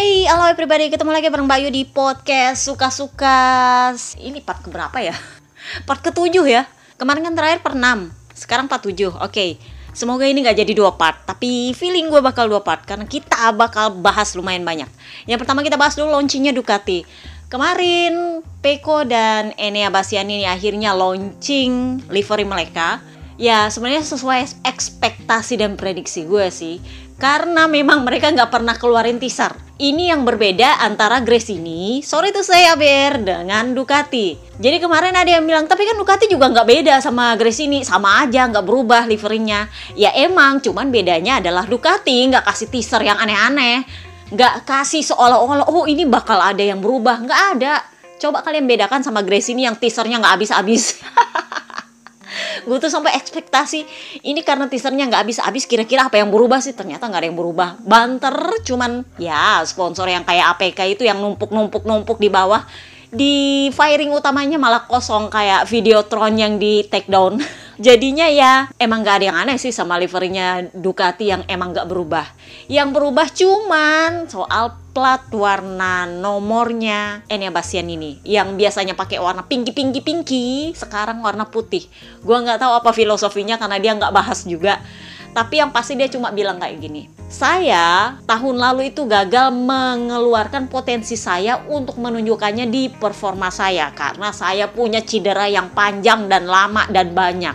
Hey, halo everybody, ketemu lagi bareng Bayu di podcast Suka-Suka. Ini part keberapa ya? Part ketujuh ya. Kemarin kan terakhir per 6, sekarang part 7 Oke, semoga ini gak jadi dua part Tapi feeling gue bakal dua part Karena kita bakal bahas lumayan banyak. Yang pertama kita bahas dulu launchingnya Ducati. Kemarin Peko dan Enea Bastian ini akhirnya launching livery mereka. Ya sebenarnya sesuai ekspektasi dan prediksi gue sih karena memang mereka nggak pernah keluarin teaser. Ini yang berbeda antara Grace ini, sorry tuh saya Ber, dengan Ducati. Jadi kemarin ada yang bilang, tapi kan Ducati juga nggak beda sama Grace ini, sama aja nggak berubah liverinya. Ya emang, cuman bedanya adalah Ducati nggak kasih teaser yang aneh-aneh, nggak kasih seolah-olah oh ini bakal ada yang berubah, nggak ada. Coba kalian bedakan sama Grace ini yang teasernya nggak habis-habis. gue tuh sampai ekspektasi. Ini karena teasernya nggak habis-habis kira-kira apa yang berubah sih? Ternyata nggak ada yang berubah. Banter cuman ya sponsor yang kayak APK itu yang numpuk-numpuk-numpuk di bawah. Di firing utamanya malah kosong kayak Videotron yang di take down. Jadinya ya emang gak ada yang aneh sih sama liverynya Ducati yang emang gak berubah. Yang berubah cuman soal plat warna nomornya. Enya Bastian ini. Yang biasanya pakai warna pinky pinky pinky sekarang warna putih. Gua nggak tahu apa filosofinya karena dia nggak bahas juga. Tapi yang pasti dia cuma bilang kayak gini saya tahun lalu itu gagal mengeluarkan potensi saya untuk menunjukkannya di performa saya karena saya punya cedera yang panjang dan lama dan banyak.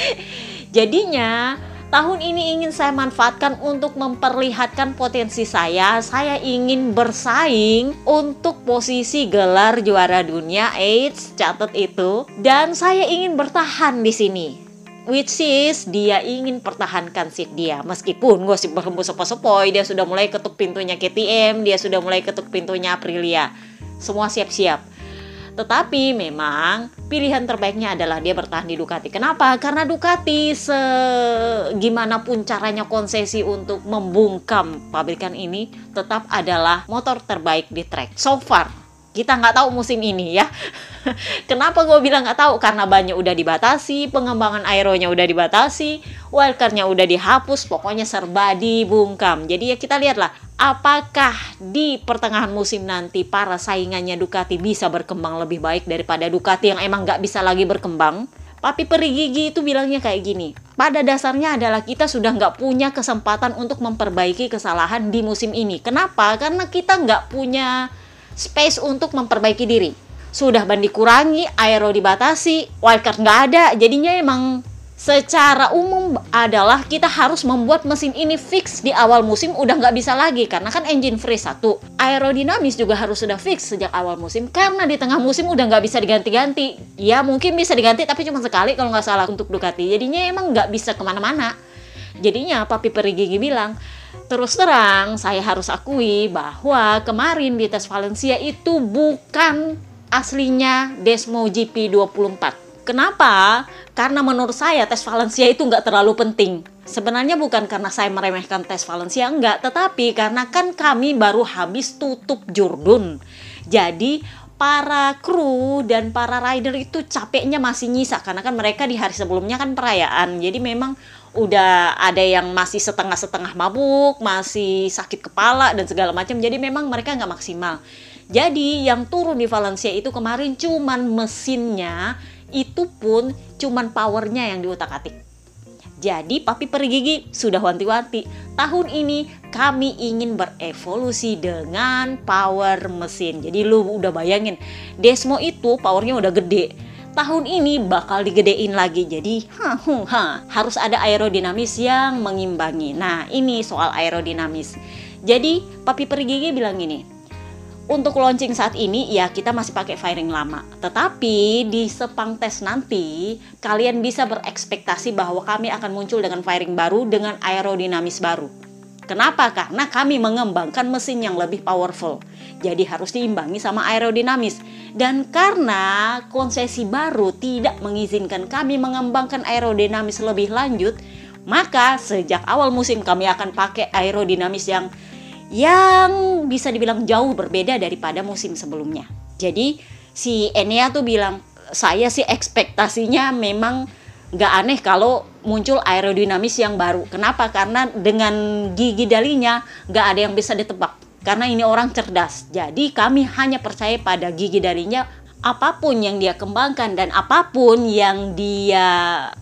Jadinya tahun ini ingin saya manfaatkan untuk memperlihatkan potensi saya. Saya ingin bersaing untuk posisi gelar juara dunia. Eits, catat itu. Dan saya ingin bertahan di sini which is dia ingin pertahankan seat dia meskipun gosip berhembus sepoi-sepoi dia sudah mulai ketuk pintunya KTM dia sudah mulai ketuk pintunya Aprilia semua siap-siap tetapi memang pilihan terbaiknya adalah dia bertahan di Ducati. Kenapa? Karena Ducati segimanapun caranya konsesi untuk membungkam pabrikan ini tetap adalah motor terbaik di track. So far, kita nggak tahu musim ini ya. Kenapa gue bilang nggak tahu? Karena banyak udah dibatasi, pengembangan aeronya udah dibatasi, wildcardnya udah dihapus, pokoknya serba dibungkam. Jadi ya kita lihatlah, apakah di pertengahan musim nanti para saingannya Ducati bisa berkembang lebih baik daripada Ducati yang emang nggak bisa lagi berkembang? Papi peri gigi itu bilangnya kayak gini. Pada dasarnya adalah kita sudah nggak punya kesempatan untuk memperbaiki kesalahan di musim ini. Kenapa? Karena kita nggak punya space untuk memperbaiki diri. Sudah ban dikurangi, aero dibatasi, wildcard nggak ada. Jadinya emang secara umum adalah kita harus membuat mesin ini fix di awal musim udah nggak bisa lagi. Karena kan engine free satu. Aerodinamis juga harus sudah fix sejak awal musim. Karena di tengah musim udah nggak bisa diganti-ganti. Ya mungkin bisa diganti tapi cuma sekali kalau nggak salah untuk Ducati. Jadinya emang nggak bisa ke mana-mana. Jadinya Papi Perigigi bilang Terus terang, saya harus akui bahwa kemarin di tes Valencia itu bukan aslinya Desmo GP 24. Kenapa? Karena menurut saya tes Valencia itu nggak terlalu penting. Sebenarnya bukan karena saya meremehkan tes Valencia, enggak. Tetapi karena kan kami baru habis tutup Jurdun. Jadi para kru dan para rider itu capeknya masih nyisa karena kan mereka di hari sebelumnya kan perayaan jadi memang udah ada yang masih setengah-setengah mabuk masih sakit kepala dan segala macam jadi memang mereka nggak maksimal jadi yang turun di Valencia itu kemarin cuman mesinnya itu pun cuman powernya yang diutak-atik jadi Papi Perigigi sudah wanti-wanti. Tahun ini kami ingin berevolusi dengan power mesin. Jadi lu udah bayangin, Desmo itu powernya udah gede. Tahun ini bakal digedein lagi. Jadi ha, ha, harus ada aerodinamis yang mengimbangi. Nah ini soal aerodinamis. Jadi Papi Perigigi bilang gini, untuk launching saat ini ya kita masih pakai firing lama. Tetapi di sepang tes nanti kalian bisa berekspektasi bahwa kami akan muncul dengan firing baru dengan aerodinamis baru. Kenapa? Karena kami mengembangkan mesin yang lebih powerful. Jadi harus diimbangi sama aerodinamis. Dan karena konsesi baru tidak mengizinkan kami mengembangkan aerodinamis lebih lanjut, maka sejak awal musim kami akan pakai aerodinamis yang yang bisa dibilang jauh berbeda daripada musim sebelumnya. Jadi si Enea tuh bilang saya sih ekspektasinya memang nggak aneh kalau muncul aerodinamis yang baru. Kenapa? Karena dengan gigi dalinya nggak ada yang bisa ditebak. karena ini orang cerdas. Jadi kami hanya percaya pada gigi darinya apa pun yang dia kembangkan dan apa pun yang dia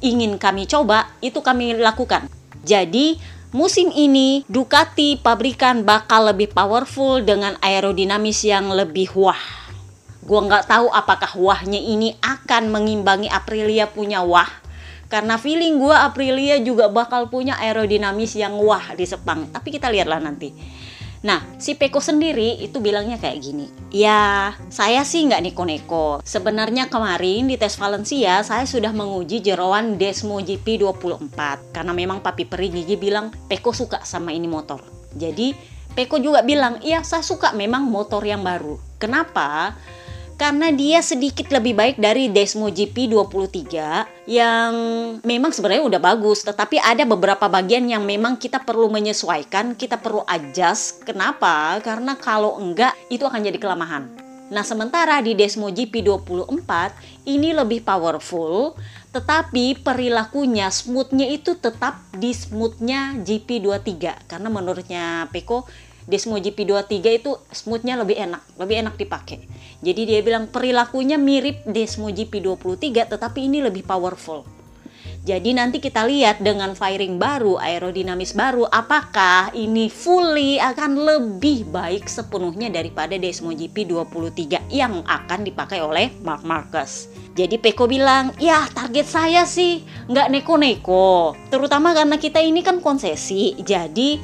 ingin kami coba itu kami lakukan. Jadi musim ini Ducati pabrikan bakal lebih powerful dengan aerodinamis yang lebih wah. Gua nggak tahu apakah wahnya ini akan mengimbangi Aprilia punya wah karena feeling gue Aprilia juga bakal punya aerodinamis yang wah di Sepang tapi kita lihatlah nanti Nah, si Peko sendiri itu bilangnya kayak gini. Ya, saya sih nggak neko-neko. Sebenarnya kemarin di tes Valencia, saya sudah menguji jeroan Desmo GP 24. Karena memang papi peri gigi bilang, Peko suka sama ini motor. Jadi, Peko juga bilang, iya saya suka memang motor yang baru. Kenapa? Karena dia sedikit lebih baik dari Desmo GP 23 yang memang sebenarnya udah bagus tetapi ada beberapa bagian yang memang kita perlu menyesuaikan kita perlu adjust. Kenapa? Karena kalau enggak itu akan jadi kelemahan. Nah, sementara di Desmo GP 24 ini lebih powerful, tetapi perilakunya smoothnya itu tetap di smoothnya GP 23 karena menurutnya Peko Desmo GP23 itu smoothnya lebih enak, lebih enak dipakai. Jadi dia bilang perilakunya mirip Desmo GP23 tetapi ini lebih powerful. Jadi nanti kita lihat dengan firing baru, aerodinamis baru, apakah ini fully akan lebih baik sepenuhnya daripada Desmo GP23 yang akan dipakai oleh Mark Marcus. Jadi Peko bilang, ya target saya sih nggak neko-neko. Terutama karena kita ini kan konsesi, jadi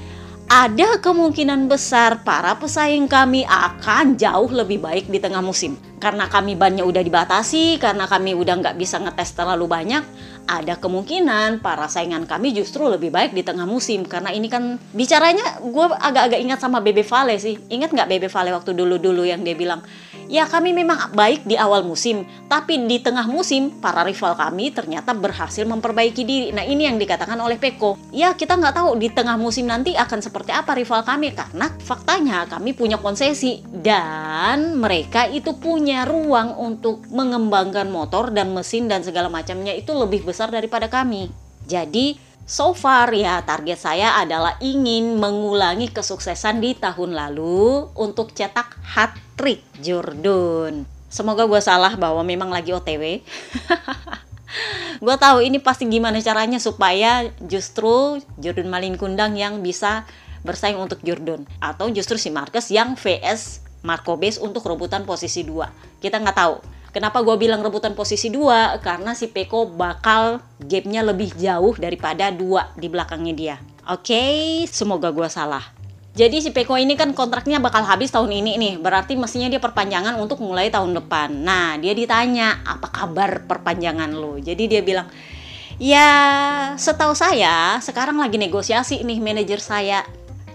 ada kemungkinan besar para pesaing kami akan jauh lebih baik di tengah musim. Karena kami bannya udah dibatasi, karena kami udah nggak bisa ngetes terlalu banyak, ada kemungkinan para saingan kami justru lebih baik di tengah musim. Karena ini kan bicaranya gue agak-agak ingat sama Bebe Vale sih. Ingat nggak Bebe Vale waktu dulu-dulu yang dia bilang, Ya kami memang baik di awal musim, tapi di tengah musim para rival kami ternyata berhasil memperbaiki diri. Nah ini yang dikatakan oleh Peko. Ya kita nggak tahu di tengah musim nanti akan seperti apa rival kami karena faktanya kami punya konsesi dan mereka itu punya ruang untuk mengembangkan motor dan mesin dan segala macamnya itu lebih besar daripada kami. Jadi So far ya target saya adalah ingin mengulangi kesuksesan di tahun lalu untuk cetak hat trick Jordan. Semoga gue salah bahwa memang lagi OTW. gue tahu ini pasti gimana caranya supaya justru Jordan Malin Kundang yang bisa bersaing untuk Jordan atau justru si Marcus yang VS Marco Base untuk rebutan posisi 2. Kita nggak tahu Kenapa gue bilang rebutan posisi dua? Karena si Peko bakal gapnya lebih jauh daripada dua di belakangnya dia. Oke, okay, semoga gue salah. Jadi si Peko ini kan kontraknya bakal habis tahun ini nih. Berarti mestinya dia perpanjangan untuk mulai tahun depan. Nah, dia ditanya, apa kabar perpanjangan lo? Jadi dia bilang, ya setahu saya sekarang lagi negosiasi nih manajer saya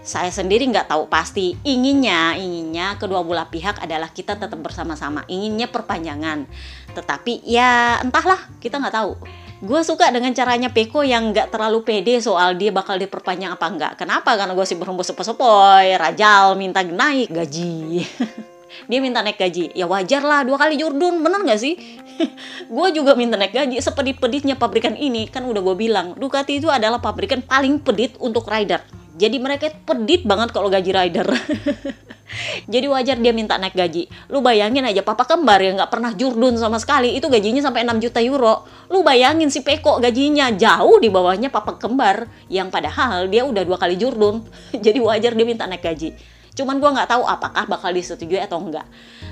saya sendiri nggak tahu pasti. Inginnya inginnya kedua belah pihak adalah kita tetap bersama-sama. Inginnya perpanjangan. Tetapi ya entahlah kita nggak tahu. Gue suka dengan caranya Peko yang nggak terlalu pede soal dia bakal diperpanjang apa enggak kenapa? Karena gue sih berhembus sepoi-sepoi rajal minta naik gaji. Dia minta naik gaji. Ya wajar lah dua kali Jordan bener nggak sih gue juga minta naik gaji sepedit-peditnya pabrikan ini kan udah gue bilang Ducati itu adalah pabrikan paling pedit untuk rider jadi mereka pedit banget kalau gaji rider. Jadi wajar dia minta naik gaji. Lu bayangin aja papa kembar yang nggak pernah jurdun sama sekali itu gajinya sampai 6 juta euro. Lu bayangin si Peko gajinya jauh di bawahnya papa kembar yang padahal dia udah dua kali jurdun. Jadi wajar dia minta naik gaji. Cuman gua nggak tahu apakah bakal disetujui atau enggak.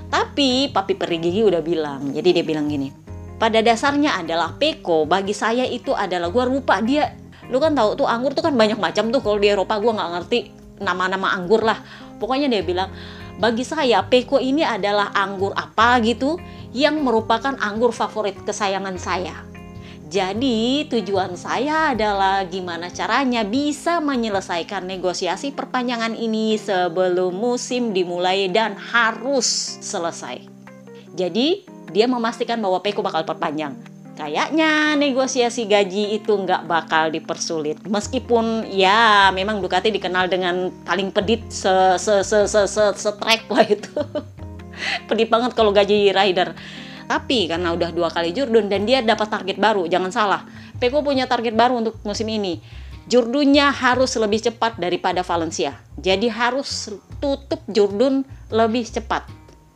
Tapi papi peri gigi udah bilang. Jadi dia bilang gini. Pada dasarnya adalah Peko bagi saya itu adalah gua lupa dia lu kan tahu tuh anggur tuh kan banyak macam tuh kalau di Eropa gue nggak ngerti nama-nama anggur lah pokoknya dia bilang bagi saya Peko ini adalah anggur apa gitu yang merupakan anggur favorit kesayangan saya jadi tujuan saya adalah gimana caranya bisa menyelesaikan negosiasi perpanjangan ini sebelum musim dimulai dan harus selesai. Jadi dia memastikan bahwa Peko bakal perpanjang. Kayaknya negosiasi gaji itu nggak bakal dipersulit. Meskipun ya memang Ducati dikenal dengan paling pedit se se se se se, se track lah itu. Pedit banget kalau gaji rider tapi karena udah dua kali Jordan dan dia dapat target baru jangan salah Peko punya target baru untuk musim ini Jurdunnya harus lebih cepat daripada Valencia. Jadi harus tutup Jurdun lebih cepat.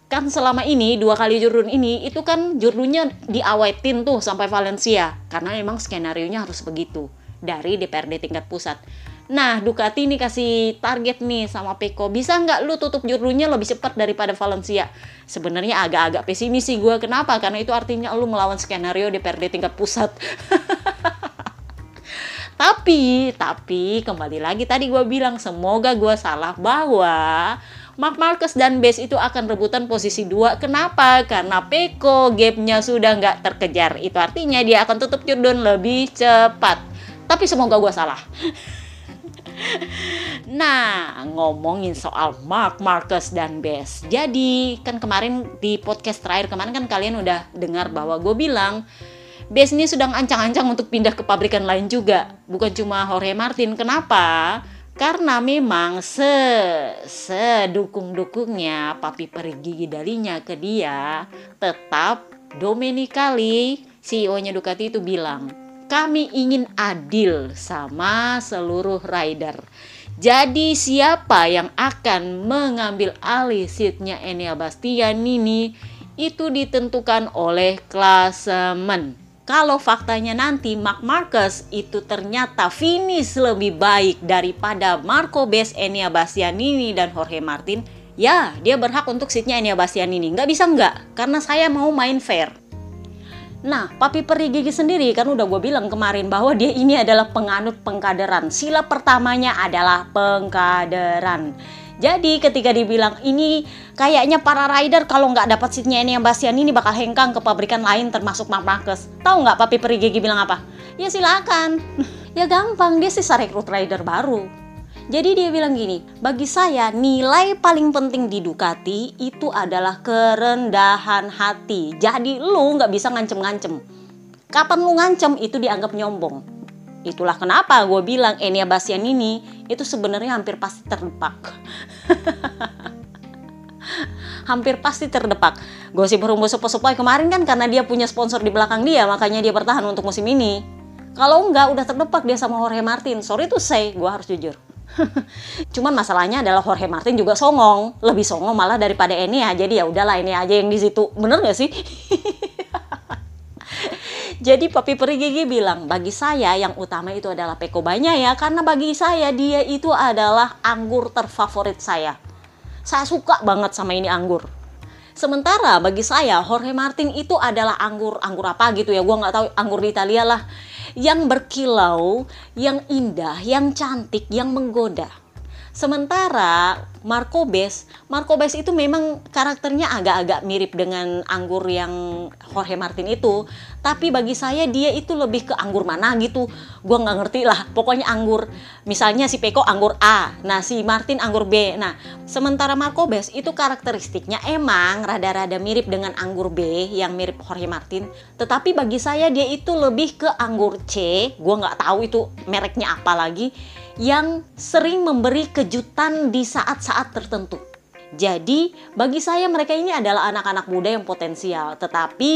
Kan selama ini dua kali Jurdun ini itu kan Jurdunnya diawetin tuh sampai Valencia karena memang skenario nya harus begitu dari DPRD tingkat pusat. Nah, Ducati ini kasih target nih sama Peko. Bisa nggak lu tutup Jurdunnya lebih cepat daripada Valencia? Sebenarnya agak-agak pesimis sih gue. Kenapa? Karena itu artinya lu melawan skenario DPRD tingkat pusat. Tapi, tapi kembali lagi tadi gue bilang semoga gue salah bahwa Mark Marcus dan Base itu akan rebutan posisi dua. Kenapa? Karena Peko gapnya sudah nggak terkejar. Itu artinya dia akan tutup Jordan lebih cepat. Tapi semoga gue salah. Nah, ngomongin soal Mark Marcus dan Base. Jadi, kan kemarin di podcast terakhir kemarin kan kalian udah dengar bahwa gue bilang Base ini sedang ancang-ancang untuk pindah ke pabrikan lain juga. Bukan cuma Jorge Martin. Kenapa? Karena memang se sedukung-dukungnya papi peri gigi dalinya ke dia, tetap Domenicali, CEO-nya Ducati itu bilang, kami ingin adil sama seluruh rider. Jadi siapa yang akan mengambil alih seatnya Enea Bastian ini itu ditentukan oleh klasemen kalau faktanya nanti Mark Marcus itu ternyata finish lebih baik daripada Marco Bes, Enia Bastianini dan Jorge Martin, ya dia berhak untuk seatnya Enia Bastianini. Nggak bisa nggak, karena saya mau main fair. Nah, Papi Peri Gigi sendiri kan udah gue bilang kemarin bahwa dia ini adalah penganut pengkaderan. Sila pertamanya adalah pengkaderan. Jadi ketika dibilang ini kayaknya para rider kalau nggak dapat seatnya ini yang Bastian ini bakal hengkang ke pabrikan lain termasuk Marcus. Tahu nggak Papi Perigi bilang apa? Ya silakan. ya gampang dia sisa rekrut rider baru. Jadi dia bilang gini, bagi saya nilai paling penting di Ducati itu adalah kerendahan hati. Jadi lu nggak bisa ngancem-ngancem. Kapan lu ngancem itu dianggap nyombong. Itulah kenapa gue bilang Enia Bastian ini itu sebenarnya hampir pasti terdepak. hampir pasti terdepak. Gosip rumbu sepo-sepoi kemarin kan karena dia punya sponsor di belakang dia, makanya dia bertahan untuk musim ini. Kalau enggak, udah terdepak dia sama Jorge Martin. Sorry tuh say, gue harus jujur. Cuman masalahnya adalah Jorge Martin juga songong, lebih songong malah daripada Enia. Jadi ya udahlah ini aja yang di situ. Bener gak sih? Jadi Papi Perigi bilang, bagi saya yang utama itu adalah Pekobanya ya, karena bagi saya dia itu adalah anggur terfavorit saya. Saya suka banget sama ini anggur. Sementara bagi saya Jorge Martin itu adalah anggur anggur apa gitu ya, gue nggak tahu anggur di Italia lah, yang berkilau, yang indah, yang cantik, yang menggoda. Sementara Marco Bes, Marco Bes itu memang karakternya agak-agak mirip dengan anggur yang Jorge Martin itu, tapi bagi saya dia itu lebih ke anggur mana gitu. Gua nggak ngerti lah, pokoknya anggur. Misalnya si Peko anggur A, nah si Martin anggur B. Nah, sementara Marco Bes itu karakteristiknya emang rada-rada mirip dengan anggur B yang mirip Jorge Martin, tetapi bagi saya dia itu lebih ke anggur C. Gua nggak tahu itu mereknya apa lagi yang sering memberi kejutan di saat-saat tertentu. Jadi, bagi saya mereka ini adalah anak-anak muda yang potensial, tetapi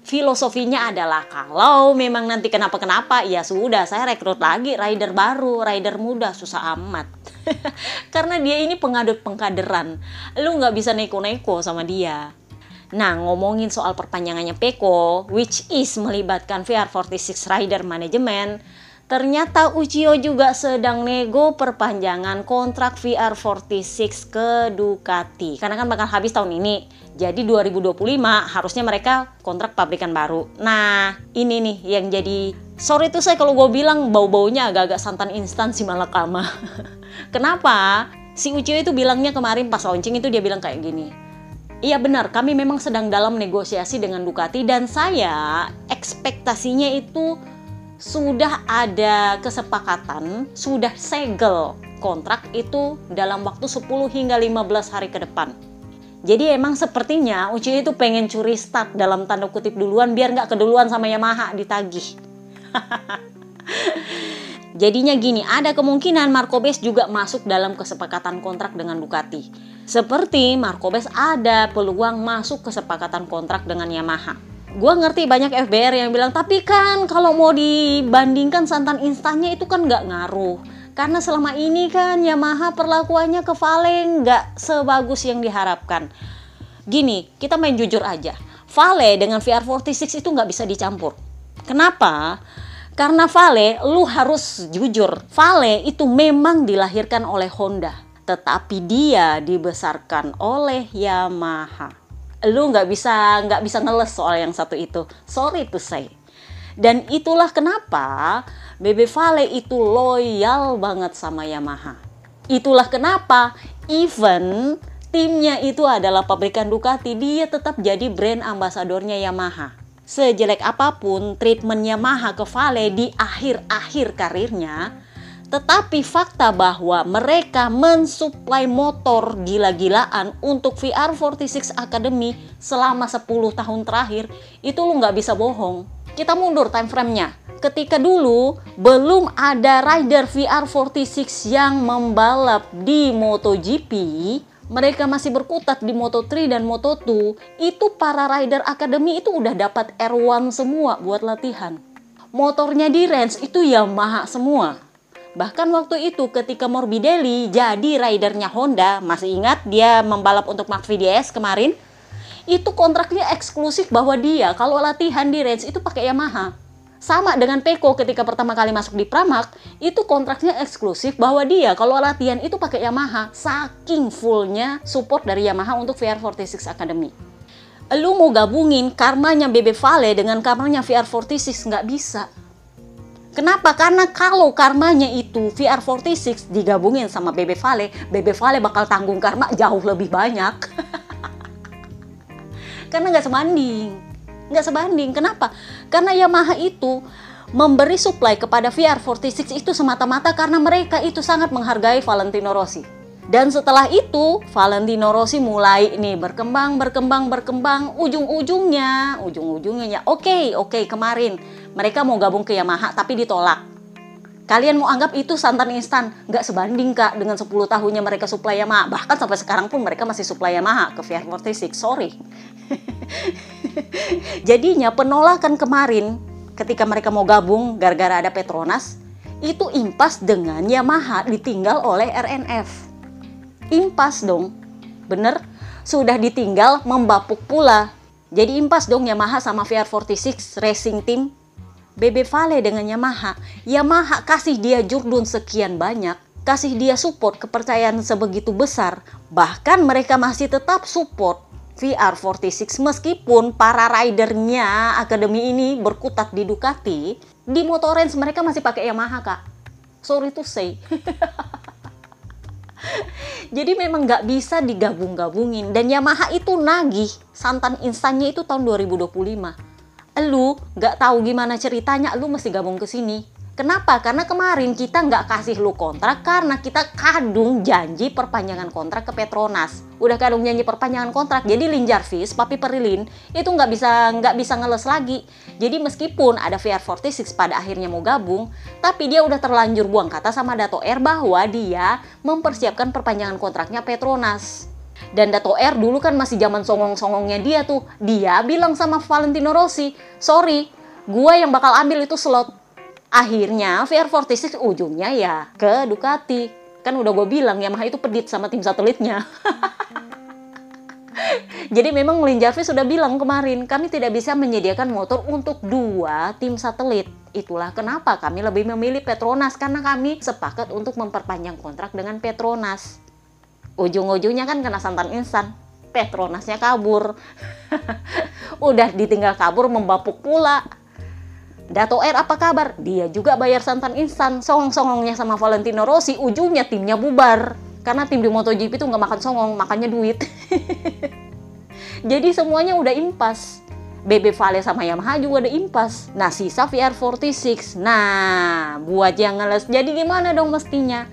filosofinya adalah kalau memang nanti kenapa-kenapa, ya sudah saya rekrut lagi rider baru, rider muda, susah amat. Karena dia ini pengadut pengkaderan, lu nggak bisa neko-neko sama dia. Nah, ngomongin soal perpanjangannya Peko, which is melibatkan VR46 Rider Management, Ternyata Uchiyo juga sedang nego perpanjangan kontrak VR46 ke Ducati. Karena kan bakal habis tahun ini. Jadi 2025 harusnya mereka kontrak pabrikan baru. Nah, ini nih yang jadi sorry tuh saya kalau gue bilang bau-baunya agak-agak santan instan si malakama. Kenapa? Si Uchiyo itu bilangnya kemarin pas launching itu dia bilang kayak gini. Iya benar, kami memang sedang dalam negosiasi dengan Ducati dan saya ekspektasinya itu sudah ada kesepakatan, sudah segel kontrak itu dalam waktu 10 hingga 15 hari ke depan. Jadi emang sepertinya Uci itu pengen curi start dalam tanda kutip duluan biar nggak keduluan sama Yamaha ditagih. Jadinya gini, ada kemungkinan Marco Bes juga masuk dalam kesepakatan kontrak dengan Ducati. Seperti Marco Bes ada peluang masuk kesepakatan kontrak dengan Yamaha. Gue ngerti banyak FBR yang bilang tapi kan kalau mau dibandingkan santan instannya itu kan nggak ngaruh. Karena selama ini kan Yamaha perlakuannya ke Vale nggak sebagus yang diharapkan. Gini kita main jujur aja. Vale dengan VR46 itu nggak bisa dicampur. Kenapa? Karena Vale lu harus jujur Vale itu memang dilahirkan oleh Honda tetapi dia dibesarkan oleh Yamaha lu nggak bisa nggak bisa ngeles soal yang satu itu. Sorry to say. Dan itulah kenapa BB Vale itu loyal banget sama Yamaha. Itulah kenapa even timnya itu adalah pabrikan Ducati dia tetap jadi brand ambasadornya Yamaha. Sejelek apa pun treatment Yamaha ke Vale di akhir-akhir karirnya tetapi fakta bahwa mereka mensuplai motor gila-gilaan untuk VR46 Academy selama 10 tahun terakhir, itu lu nggak bisa bohong. Kita mundur time frame-nya. Ketika dulu belum ada rider VR46 yang membalap di MotoGP, mereka masih berkutat di Moto3 dan Moto2, itu para rider Academy itu udah dapat R1 semua buat latihan. Motornya di range itu Yamaha semua Bahkan waktu itu ketika Morbidelli jadi ridernya Honda, masih ingat dia membalap untuk Mark VDS kemarin? Itu kontraknya eksklusif bahwa dia kalau latihan di range itu pakai Yamaha. Sama dengan Peko ketika pertama kali masuk di Pramac, itu kontraknya eksklusif bahwa dia kalau latihan itu pakai Yamaha. Saking fullnya support dari Yamaha untuk VR46 Academy. Lu mau gabungin karmanya Bebe Vale dengan karmanya VR46 nggak bisa Kenapa? Karena kalau karmanya itu VR46 digabungin sama BB Vale, BB Vale bakal tanggung karma jauh lebih banyak. Karena nggak sebanding. Nggak sebanding. Kenapa? Karena Yamaha itu memberi supply kepada VR46 itu semata-mata karena mereka itu sangat menghargai Valentino Rossi. Dan setelah itu, Valentino Rossi mulai nih berkembang, berkembang, berkembang. Ujung-ujungnya, ujung-ujungnya, oke, okay, oke okay, kemarin mereka mau gabung ke Yamaha tapi ditolak. Kalian mau anggap itu santan instan? Nggak sebanding kak dengan 10 tahunnya mereka supply Yamaha. Bahkan sampai sekarang pun mereka masih supply Yamaha ke VR46, sorry. Jadinya penolakan kemarin ketika mereka mau gabung gara-gara ada Petronas, itu impas dengan Yamaha ditinggal oleh RNF. Impas dong, bener? Sudah ditinggal membapuk pula. Jadi impas dong Yamaha sama VR46 Racing Team BB Vale dengan Yamaha, Yamaha kasih dia jurdun sekian banyak, kasih dia support kepercayaan sebegitu besar, bahkan mereka masih tetap support VR46 meskipun para ridernya akademi ini berkutat di Ducati, di Motorens mereka masih pakai Yamaha kak. Sorry to say. Jadi memang nggak bisa digabung-gabungin dan Yamaha itu nagih santan instannya itu tahun 2025 lu nggak tahu gimana ceritanya, lu mesti gabung ke sini. Kenapa? Karena kemarin kita nggak kasih lu kontrak karena kita kadung janji perpanjangan kontrak ke Petronas. Udah kadung janji perpanjangan kontrak, jadi Lin Jarvis, Papi Perilin itu nggak bisa nggak bisa ngeles lagi. Jadi meskipun ada VR46 pada akhirnya mau gabung, tapi dia udah terlanjur buang kata sama Dato Air bahwa dia mempersiapkan perpanjangan kontraknya Petronas. Dan Dato R dulu kan masih zaman songong-songongnya dia tuh. Dia bilang sama Valentino Rossi, sorry, gue yang bakal ambil itu slot. Akhirnya VR46 ujungnya ya ke Ducati. Kan udah gue bilang Yamaha itu pedit sama tim satelitnya. Jadi memang Lin Jarvis sudah bilang kemarin, kami tidak bisa menyediakan motor untuk dua tim satelit. Itulah kenapa kami lebih memilih Petronas karena kami sepakat untuk memperpanjang kontrak dengan Petronas ujung-ujungnya kan kena santan instan Petronasnya kabur udah ditinggal kabur membapuk pula Dato R apa kabar? Dia juga bayar santan instan songong-songongnya sama Valentino Rossi ujungnya timnya bubar karena tim di MotoGP itu nggak makan songong makannya duit jadi semuanya udah impas BB Vale sama Yamaha juga ada impas. Nah, sisa VR46. Nah, buat yang ngeles, jadi gimana dong mestinya?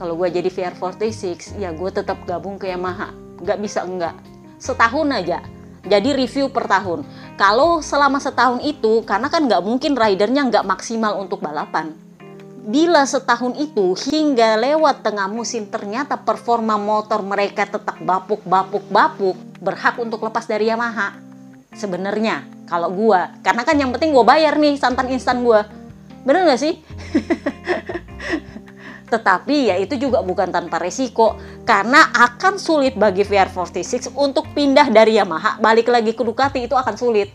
kalau gue jadi VR46 ya gue tetap gabung ke Yamaha nggak bisa enggak setahun aja jadi review per tahun kalau selama setahun itu karena kan nggak mungkin ridernya nggak maksimal untuk balapan bila setahun itu hingga lewat tengah musim ternyata performa motor mereka tetap bapuk bapuk bapuk berhak untuk lepas dari Yamaha sebenarnya Kalau gua, karena kan yang penting gua bayar nih santan instan gua. Bener nggak sih? Tetapi ya itu juga bukan tanpa resiko karena akan sulit bagi VR46 untuk pindah dari Yamaha balik lagi ke Ducati itu akan sulit.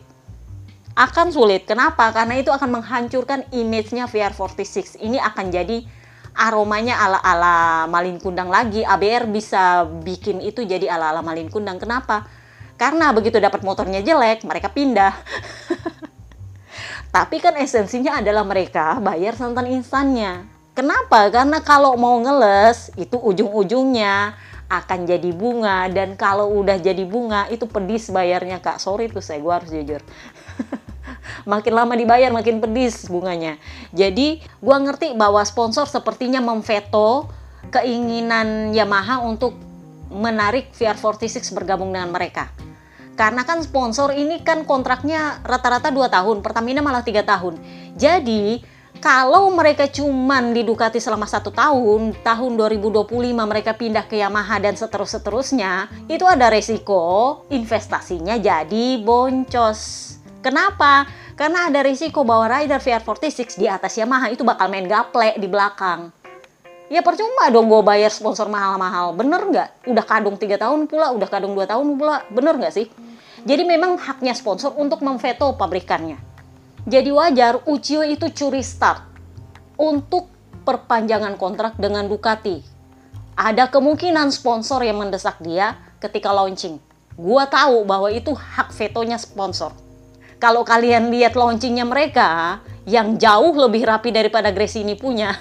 Akan sulit. Kenapa? Karena itu akan menghancurkan image-nya VR46. Ini akan jadi aromanya ala-ala malin kundang lagi. ABR bisa bikin itu jadi ala-ala malin kundang. Kenapa? Karena begitu dapat motornya jelek, mereka pindah. Tapi kan esensinya adalah mereka bayar santan instannya. Kenapa? Karena kalau mau ngeles itu ujung-ujungnya akan jadi bunga dan kalau udah jadi bunga itu pedis bayarnya kak. Sorry tuh saya, gue harus jujur. makin lama dibayar makin pedis bunganya. Jadi gue ngerti bahwa sponsor sepertinya memveto keinginan Yamaha untuk menarik VR46 bergabung dengan mereka. Karena kan sponsor ini kan kontraknya rata-rata 2 tahun, Pertamina malah tiga tahun. Jadi kalau mereka cuman di Ducati selama satu tahun, tahun 2025 mereka pindah ke Yamaha dan seterus-seterusnya, itu ada resiko investasinya jadi boncos. Kenapa? Karena ada risiko bahwa rider VR46 di atas Yamaha itu bakal main gaple di belakang. Ya percuma dong gue bayar sponsor mahal-mahal. Bener nggak? Udah kadung 3 tahun pula, udah kadung 2 tahun pula. Bener nggak sih? Jadi memang haknya sponsor untuk memveto pabrikannya. Jadi wajar Uchiyo itu curi start untuk perpanjangan kontrak dengan Ducati. Ada kemungkinan sponsor yang mendesak dia ketika launching. Gua tahu bahwa itu hak vetonya sponsor. Kalau kalian lihat launchingnya mereka, yang jauh lebih rapi daripada Grace ini punya,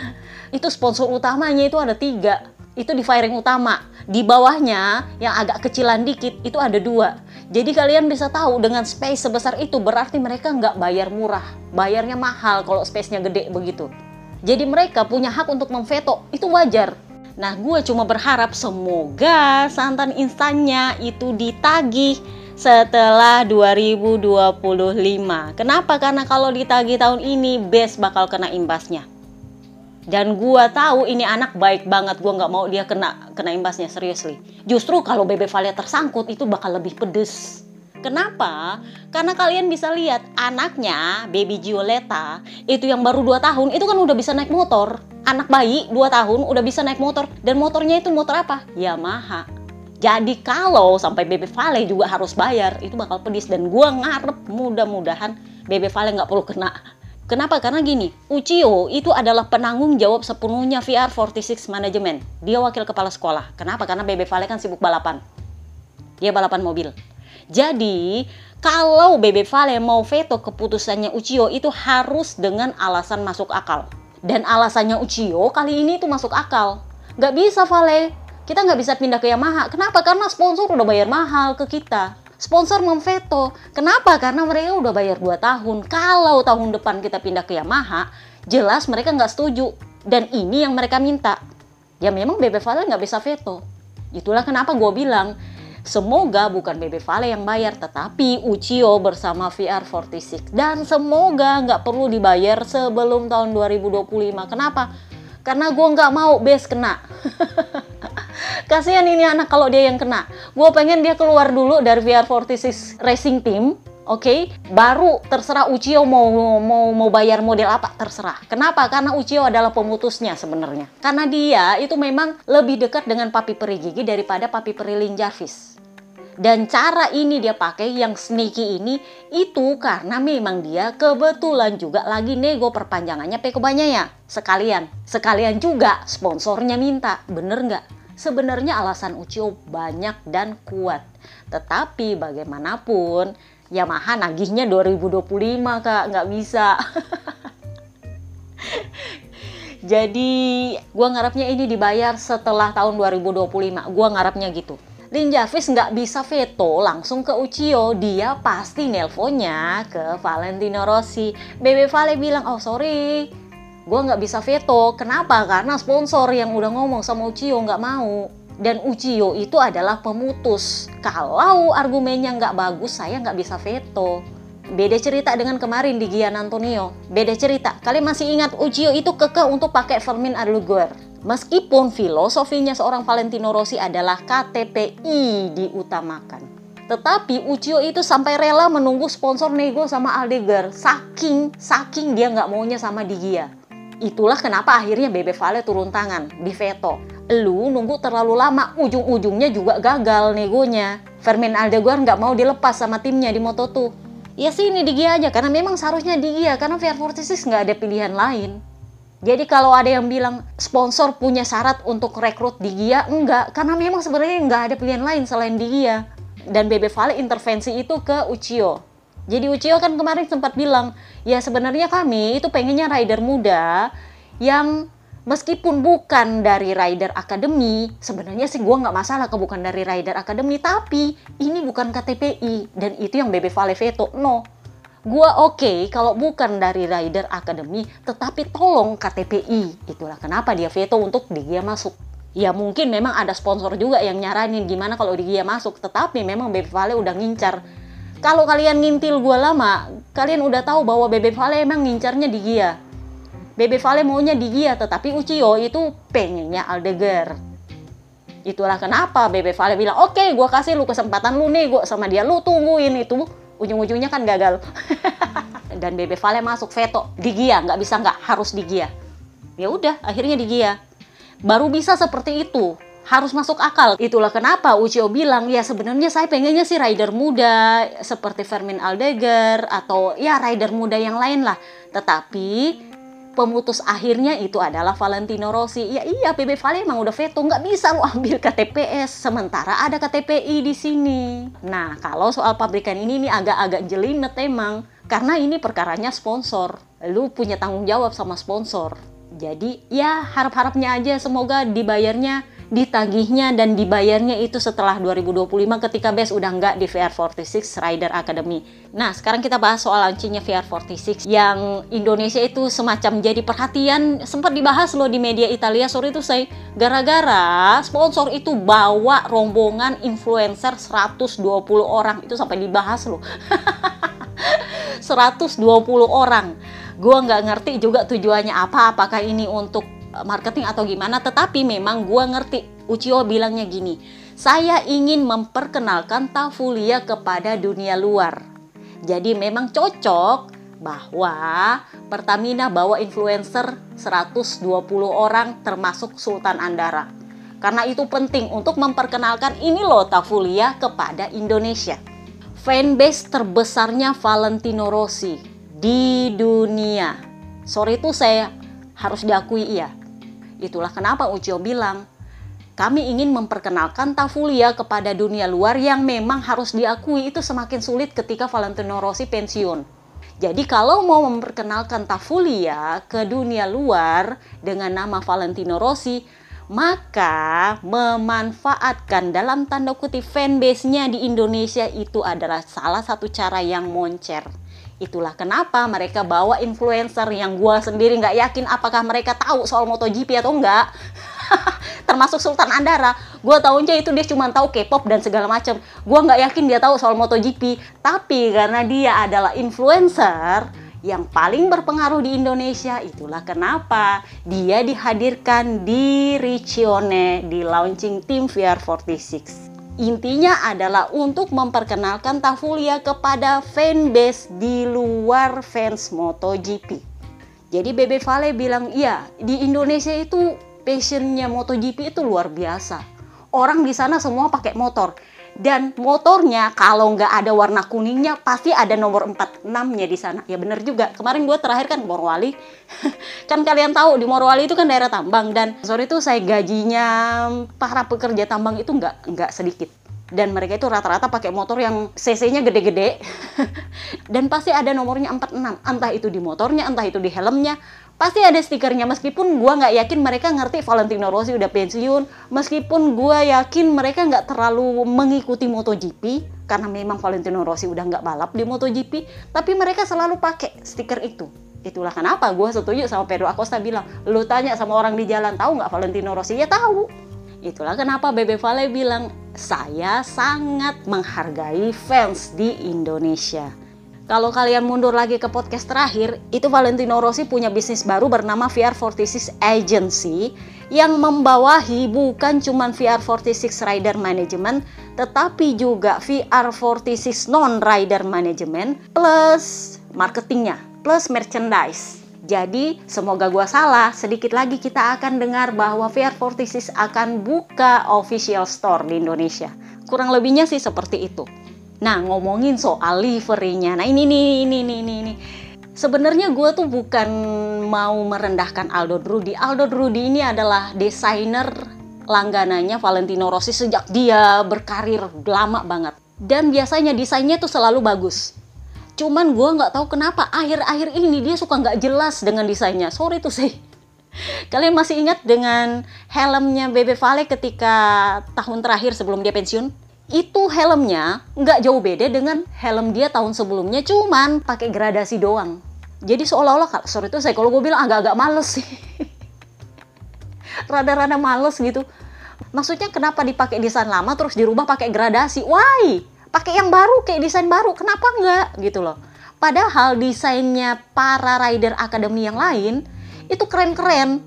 itu sponsor utamanya itu ada tiga. Itu di firing utama. Di bawahnya yang agak kecilan dikit itu ada dua jadi kalian bisa tahu dengan space sebesar itu berarti mereka nggak bayar murah. Bayarnya mahal kalau space-nya gede begitu. Jadi mereka punya hak untuk memveto, itu wajar. Nah gue cuma berharap semoga santan instannya itu ditagih setelah 2025. Kenapa? Karena kalau ditagih tahun ini, best bakal kena imbasnya dan gua tahu ini anak baik banget gua nggak mau dia kena kena imbasnya seriously justru kalau bebe Valia tersangkut itu bakal lebih pedes Kenapa? Karena kalian bisa lihat anaknya, baby Gioletta, itu yang baru 2 tahun, itu kan udah bisa naik motor. Anak bayi 2 tahun udah bisa naik motor. Dan motornya itu motor apa? Yamaha. Jadi kalau sampai Bebe Vale juga harus bayar, itu bakal pedis. Dan gua ngarep mudah-mudahan Bebe Vale nggak perlu kena Kenapa? Karena gini, Uchiyo itu adalah penanggung jawab sepenuhnya VR46 Management. Dia wakil kepala sekolah. Kenapa? Karena Bebe Vale kan sibuk balapan. Dia balapan mobil. Jadi, kalau Bebe Vale mau veto keputusannya Uchiyo itu harus dengan alasan masuk akal. Dan alasannya Uchiyo kali ini itu masuk akal. Gak bisa Vale, kita nggak bisa pindah ke Yamaha. Kenapa? Karena sponsor udah bayar mahal ke kita sponsor memveto. Kenapa? Karena mereka udah bayar 2 tahun. Kalau tahun depan kita pindah ke Yamaha, jelas mereka nggak setuju. Dan ini yang mereka minta. Ya memang Bebe Vale nggak bisa veto. Itulah kenapa gue bilang, Semoga bukan Bebe Vale yang bayar, tetapi Uchiyo bersama VR46. Dan semoga nggak perlu dibayar sebelum tahun 2025. Kenapa? Karena gue nggak mau base kena. Kasihan ini anak kalau dia yang kena. Gue pengen dia keluar dulu dari VR46 Racing Team, oke? Okay? Baru terserah Uchiyo mau mau mau bayar model apa terserah. Kenapa? Karena Uchiyo adalah pemutusnya sebenarnya. Karena dia itu memang lebih dekat dengan Papi Peri Gigi daripada Papi Peri Lin Jarvis. Dan cara ini dia pakai yang sneaky ini itu karena memang dia kebetulan juga lagi nego perpanjangannya Pekobanya ya. Sekalian, sekalian juga sponsornya minta. Bener nggak? Sebenarnya alasan Uchiyo banyak dan kuat. Tetapi bagaimanapun Yamaha nagihnya 2025 kak, nggak bisa. Jadi gua ngarapnya ini dibayar setelah tahun 2025. Gua ngarapnya gitu. Lin Jarvis nggak bisa veto langsung ke Uchiyo. Dia pasti nelponnya ke Valentino Rossi. Bebe Vale bilang, oh sorry, gue nggak bisa veto. Kenapa? Karena sponsor yang udah ngomong sama Uchiyo nggak mau. Dan Uchiyo itu adalah pemutus. Kalau argumennya nggak bagus, saya nggak bisa veto. Beda cerita dengan kemarin di Gian Antonio. Beda cerita. Kalian masih ingat Uchiyo itu kekeh untuk pakai Fermin Aluguer. Meskipun filosofinya seorang Valentino Rossi adalah KTPI diutamakan. Tetapi Ucio itu sampai rela menunggu sponsor nego sama Aldegar. Saking, saking dia nggak maunya sama Digia. Itulah kenapa akhirnya Bebe Vale turun tangan, di veto. Lu nunggu terlalu lama, ujung-ujungnya juga gagal negonya. Fermin Aldegar nggak mau dilepas sama timnya di Moto2. Ya sih ini Digia aja, karena memang seharusnya Digia, karena VR46 nggak ada pilihan lain. Jadi kalau ada yang bilang sponsor punya syarat untuk rekrut di Gia, enggak. Karena memang sebenarnya nggak ada pilihan lain selain di Gia. Dan Bebe Vale intervensi itu ke Uchiyo. Jadi Uchiyo kan kemarin sempat bilang, ya sebenarnya kami itu pengennya rider muda yang meskipun bukan dari Rider Academy, sebenarnya sih gue nggak masalah ke bukan dari Rider Academy, tapi ini bukan KTPI dan itu yang Bebe Vale veto. No, Gua oke okay kalau bukan dari Rider Academy, tetapi tolong KTPI. Itulah kenapa dia veto untuk Digia masuk. Ya mungkin memang ada sponsor juga yang nyaranin gimana kalau Digia masuk, tetapi memang Bebe Vale udah ngincar. Kalau kalian ngintil gua lama, kalian udah tahu bahwa Bebe Vale emang ngincarnya Digia. Bebe Vale maunya Digia, tetapi Uchiyo itu pengennya Aldegar. Itulah kenapa Bebe Vale bilang, oke okay, gue kasih lu kesempatan lu nih, gue sama dia, lu tungguin itu ujung-ujungnya kan gagal dan Bebe Vale masuk veto di Gia nggak bisa nggak harus di Gia ya udah akhirnya di Gia baru bisa seperti itu harus masuk akal. Itulah kenapa Ucio bilang, ya sebenarnya saya pengennya sih rider muda seperti Fermin Aldegar atau ya rider muda yang lain lah. Tetapi pemutus akhirnya itu adalah Valentino Rossi. Ya iya, PB Vale emang udah veto, nggak bisa lo ambil KTPS. Sementara ada KTPI di sini. Nah, kalau soal pabrikan ini ini agak-agak jelimet emang. Karena ini perkaranya sponsor. Lu punya tanggung jawab sama sponsor. Jadi ya harap-harapnya aja semoga dibayarnya ditagihnya dan dibayarnya itu setelah 2025 ketika BES udah nggak di VR46 Rider Academy. Nah, sekarang kita bahas soal launchingnya VR46 yang Indonesia itu semacam jadi perhatian sempat dibahas loh di media Italia sore itu saya gara-gara sponsor itu bawa rombongan influencer 120 orang itu sampai dibahas loh. 120 orang. Gua nggak ngerti juga tujuannya apa, apakah ini untuk marketing atau gimana tetapi memang gue ngerti. Uchiho bilangnya gini saya ingin memperkenalkan Tafulia kepada dunia luar. Jadi memang cocok bahwa Pertamina bawa influencer 120 orang termasuk Sultan Andara. Karena itu penting untuk memperkenalkan ini loh Tafulia kepada Indonesia. Fanbase terbesarnya Valentino Rossi di dunia. Sorry itu saya harus diakui iya Itulah kenapa Ucio bilang, kami ingin memperkenalkan Tafulia kepada dunia luar yang memang harus diakui itu semakin sulit ketika Valentino Rossi pensiun. Jadi kalau mau memperkenalkan Tafulia ke dunia luar dengan nama Valentino Rossi, maka memanfaatkan dalam tanda kutip fanbase-nya di Indonesia itu adalah salah satu cara yang moncer. Itulah kenapa mereka bawa influencer yang gue sendiri nggak yakin apakah mereka tahu soal MotoGP atau enggak. Termasuk Sultan Andara, gue tahunya itu dia cuma tahu K-pop dan segala macam. Gue nggak yakin dia tahu soal MotoGP, tapi karena dia adalah influencer yang paling berpengaruh di Indonesia, itulah kenapa dia dihadirkan di Riccione di launching tim VR46. Intinya adalah untuk memperkenalkan Tafulia kepada fanbase di luar fans MotoGP. Jadi Bebe Vale bilang, iya di Indonesia itu passionnya MotoGP itu luar biasa. Orang di sana semua pakai motor. Dan motornya kalau nggak ada warna kuningnya pasti ada nomor 46-nya di sana. Ya bener juga. Kemarin gue terakhir kan Morowali. kan kalian tahu di Morowali itu kan daerah tambang dan sore itu saya gajinya para pekerja tambang itu nggak nggak sedikit dan mereka itu rata-rata pakai motor yang cc-nya gede-gede. Dan pasti ada nomornya 46 entah itu di motornya entah itu di helmnya. Pasti ada stikernya. Meskipun gue nggak yakin mereka ngerti Valentino Rossi udah pensiun. Meskipun gue yakin mereka nggak terlalu mengikuti MotoGP karena memang Valentino Rossi udah nggak balap di MotoGP tapi mereka selalu pakai stiker itu. Itulah kenapa gue setuju sama Pedro Acosta bilang lu tanya sama orang di jalan tahu nggak Valentino Rossi? Ya tahu itulah kenapa Bebe Vale bilang saya sangat menghargai fans di Indonesia. Kalau kalian mundur lagi ke podcast terakhir, itu Valentino Rossi punya bisnis baru bernama VR46 Agency yang membawahi bukan cuma VR46 Rider Management, tetapi juga VR46 Non-Rider Management plus marketingnya, plus merchandise. Jadi, semoga gua salah, sedikit lagi kita akan dengar bahwa VR46 akan buka official store di Indonesia. Kurang lebihnya sih seperti itu. Nah, ngomongin soal liverynya. Nah, ini nih, ini nih, ini nih. Sebenarnya gue tuh bukan mau merendahkan Aldo Drudi. Aldo Drudi ini adalah desainer langganannya Valentino Rossi sejak dia berkarir lama banget. Dan biasanya desainnya tuh selalu bagus. Cuman gue nggak tahu kenapa akhir-akhir ini dia suka nggak jelas dengan desainnya. Sorry tuh sih. Kalian masih ingat dengan helmnya Bebe Vale ketika tahun terakhir sebelum dia pensiun? itu helmnya nggak jauh beda dengan helm dia tahun sebelumnya cuman pakai gradasi doang jadi seolah-olah sorry itu saya kalau gue bilang agak-agak males sih rada-rada males gitu maksudnya kenapa dipakai desain lama terus dirubah pakai gradasi why pakai yang baru kayak desain baru kenapa enggak gitu loh padahal desainnya para rider academy yang lain itu keren-keren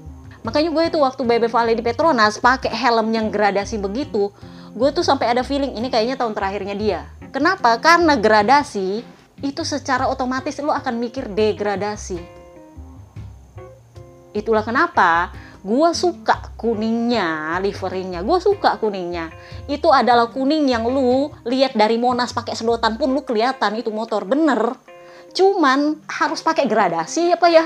makanya gue itu waktu BB Valley di Petronas pakai helm yang gradasi begitu gue tuh sampai ada feeling ini kayaknya tahun terakhirnya dia. Kenapa? Karena gradasi itu secara otomatis lo akan mikir degradasi. Itulah kenapa gue suka kuningnya, liverynya. Gue suka kuningnya. Itu adalah kuning yang lu lihat dari Monas pakai sedotan pun lu kelihatan itu motor bener. Cuman harus pakai gradasi apa ya?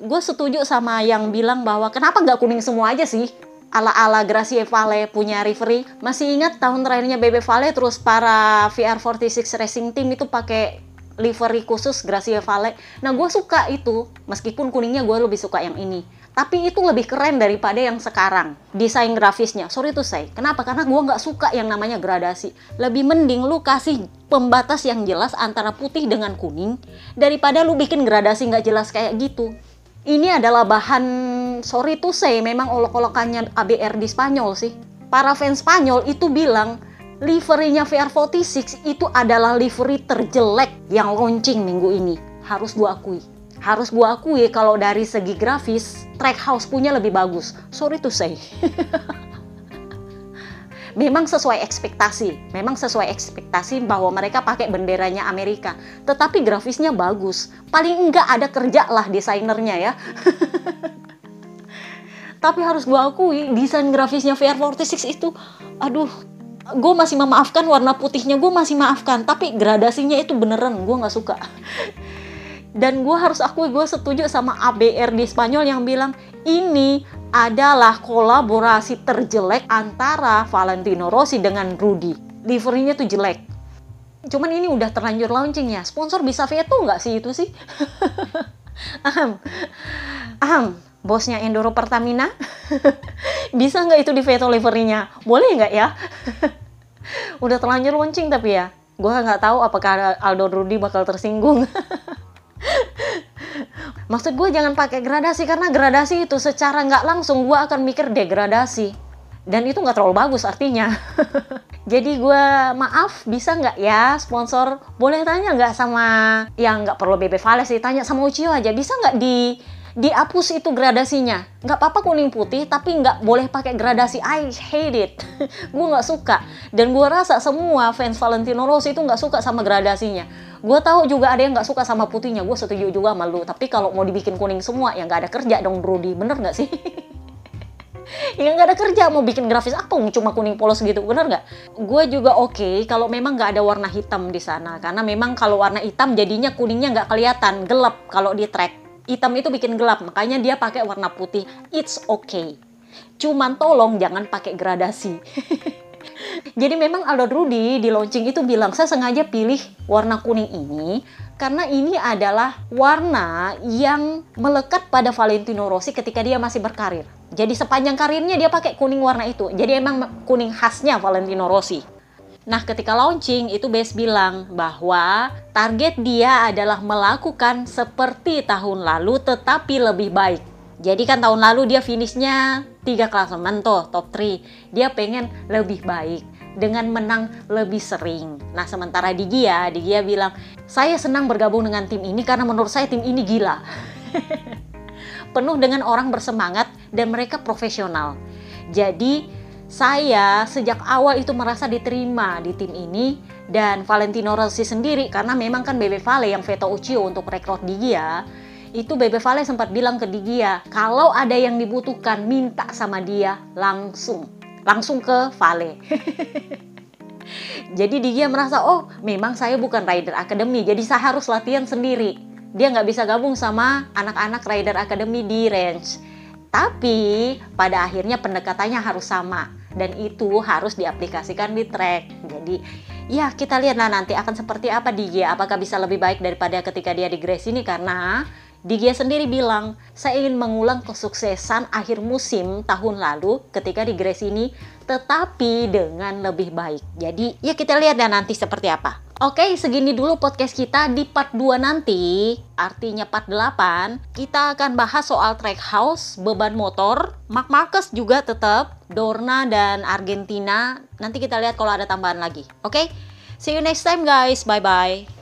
Gue setuju sama yang bilang bahwa kenapa nggak kuning semua aja sih? ala-ala Gracie Vale punya Rivery. Masih ingat tahun terakhirnya Bebe Vale terus para VR46 Racing Team itu pakai livery khusus Gracie Vale. Nah gue suka itu, meskipun kuningnya gue lebih suka yang ini. Tapi itu lebih keren daripada yang sekarang. Desain grafisnya, sorry tuh saya. Kenapa? Karena gue nggak suka yang namanya gradasi. Lebih mending lu kasih pembatas yang jelas antara putih dengan kuning daripada lu bikin gradasi nggak jelas kayak gitu ini adalah bahan sorry tuh say memang olok-olokannya ABR di Spanyol sih. Para fans Spanyol itu bilang liverynya VR46 itu adalah livery terjelek yang launching minggu ini. Harus gua akui. Harus gua akui kalau dari segi grafis Trackhouse punya lebih bagus. Sorry to say. memang sesuai ekspektasi, memang sesuai ekspektasi bahwa mereka pakai benderanya Amerika, tetapi grafisnya bagus. Paling enggak ada kerja lah desainernya ya. tapi harus gue akui desain grafisnya VR46 itu, aduh, gue masih memaafkan warna putihnya gue masih maafkan, tapi gradasinya itu beneran gue nggak suka. Dan gue harus akui gue setuju sama ABR di Spanyol yang bilang ini adalah kolaborasi terjelek antara Valentino Rossi dengan Rudy. Liverynya tuh jelek. Cuman ini udah terlanjur launching ya. Sponsor bisa veto nggak sih itu sih? Aham. Aham. Bosnya Enduro Pertamina. bisa nggak itu di veto liverynya? Boleh nggak ya? udah terlanjur launching tapi ya. Gue nggak tahu apakah Aldo Rudy bakal tersinggung. Maksud gue jangan pakai gradasi karena gradasi itu secara nggak langsung gue akan mikir degradasi. Dan itu nggak terlalu bagus artinya. Jadi gue maaf bisa nggak ya sponsor boleh tanya nggak sama yang nggak perlu BB Vales sih tanya sama Ucio aja bisa nggak di dihapus itu gradasinya. Nggak apa-apa kuning putih tapi nggak boleh pakai gradasi. I hate it. Gue nggak suka. Dan gue rasa semua fans Valentino Rossi itu nggak suka sama gradasinya. Gue tahu juga ada yang nggak suka sama putihnya. Gue setuju juga sama lu. Tapi kalau mau dibikin kuning semua ya nggak ada kerja dong Brody. Bener nggak sih? Ya nggak ada kerja mau bikin grafis apa cuma kuning polos gitu. Bener nggak? Gue juga oke okay, kalau memang nggak ada warna hitam di sana. Karena memang kalau warna hitam jadinya kuningnya nggak kelihatan. Gelap kalau di track hitam itu bikin gelap makanya dia pakai warna putih it's okay cuman tolong jangan pakai gradasi jadi memang Aldo Rudy di launching itu bilang saya sengaja pilih warna kuning ini karena ini adalah warna yang melekat pada Valentino Rossi ketika dia masih berkarir. Jadi sepanjang karirnya dia pakai kuning warna itu. Jadi emang kuning khasnya Valentino Rossi. Nah, ketika launching itu Bes bilang bahwa target dia adalah melakukan seperti tahun lalu tetapi lebih baik. Jadi kan tahun lalu dia finishnya tiga klasemen tuh top 3. Dia pengen lebih baik. dengan menang lebih sering. Nah, sementara di Gia, di Gia bilang, "Saya senang bergabung dengan tim ini karena menurut saya tim ini gila." Penuh dengan orang bersemangat dan mereka profesional. Jadi, saya sejak awal itu merasa diterima di tim ini dan Valentino Rossi sendiri karena memang kan Bebe Vale yang veto Ucio untuk rekrut di Gia itu Bebe Vale sempat bilang ke Digia kalau ada yang dibutuhkan minta sama dia langsung langsung ke Vale. jadi dia merasa oh memang saya bukan Rider Academy jadi saya harus latihan sendiri. Dia nggak bisa gabung sama anak-anak Rider Academy di range. Tapi pada akhirnya pendekatannya harus sama dan itu harus diaplikasikan di track. Jadi ya kita lihatlah nanti akan seperti apa dia. Apakah bisa lebih baik daripada ketika dia di Grace ini karena Digia sendiri bilang, saya ingin mengulang kesuksesan akhir musim tahun lalu ketika di Grace ini, tetapi dengan lebih baik. Jadi ya kita lihat dan nanti seperti apa. Oke, segini dulu podcast kita di part 2 nanti, artinya part 8, kita akan bahas soal track house, beban motor, Mark Marcus juga tetap, Dorna dan Argentina. Nanti kita lihat kalau ada tambahan lagi. Oke, see you next time guys. Bye-bye.